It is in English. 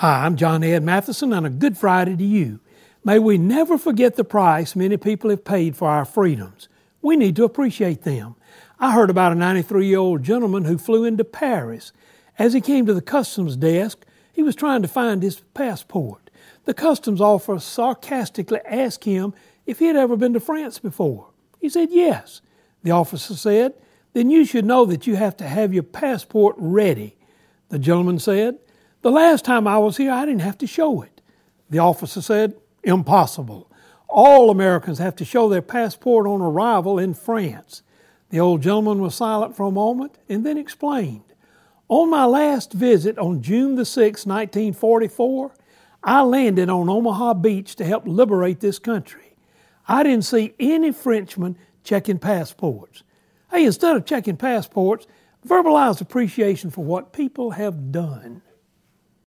Hi, I'm John Ed Mathison, and a good Friday to you. May we never forget the price many people have paid for our freedoms. We need to appreciate them. I heard about a 93 year old gentleman who flew into Paris. As he came to the customs desk, he was trying to find his passport. The customs officer sarcastically asked him if he had ever been to France before. He said yes. The officer said, Then you should know that you have to have your passport ready. The gentleman said, The last time I was here, I didn't have to show it. The officer said, Impossible. All Americans have to show their passport on arrival in France. The old gentleman was silent for a moment and then explained. On my last visit on June the 6th, 1944, I landed on Omaha Beach to help liberate this country. I didn't see any Frenchmen checking passports. Hey, instead of checking passports, verbalize appreciation for what people have done.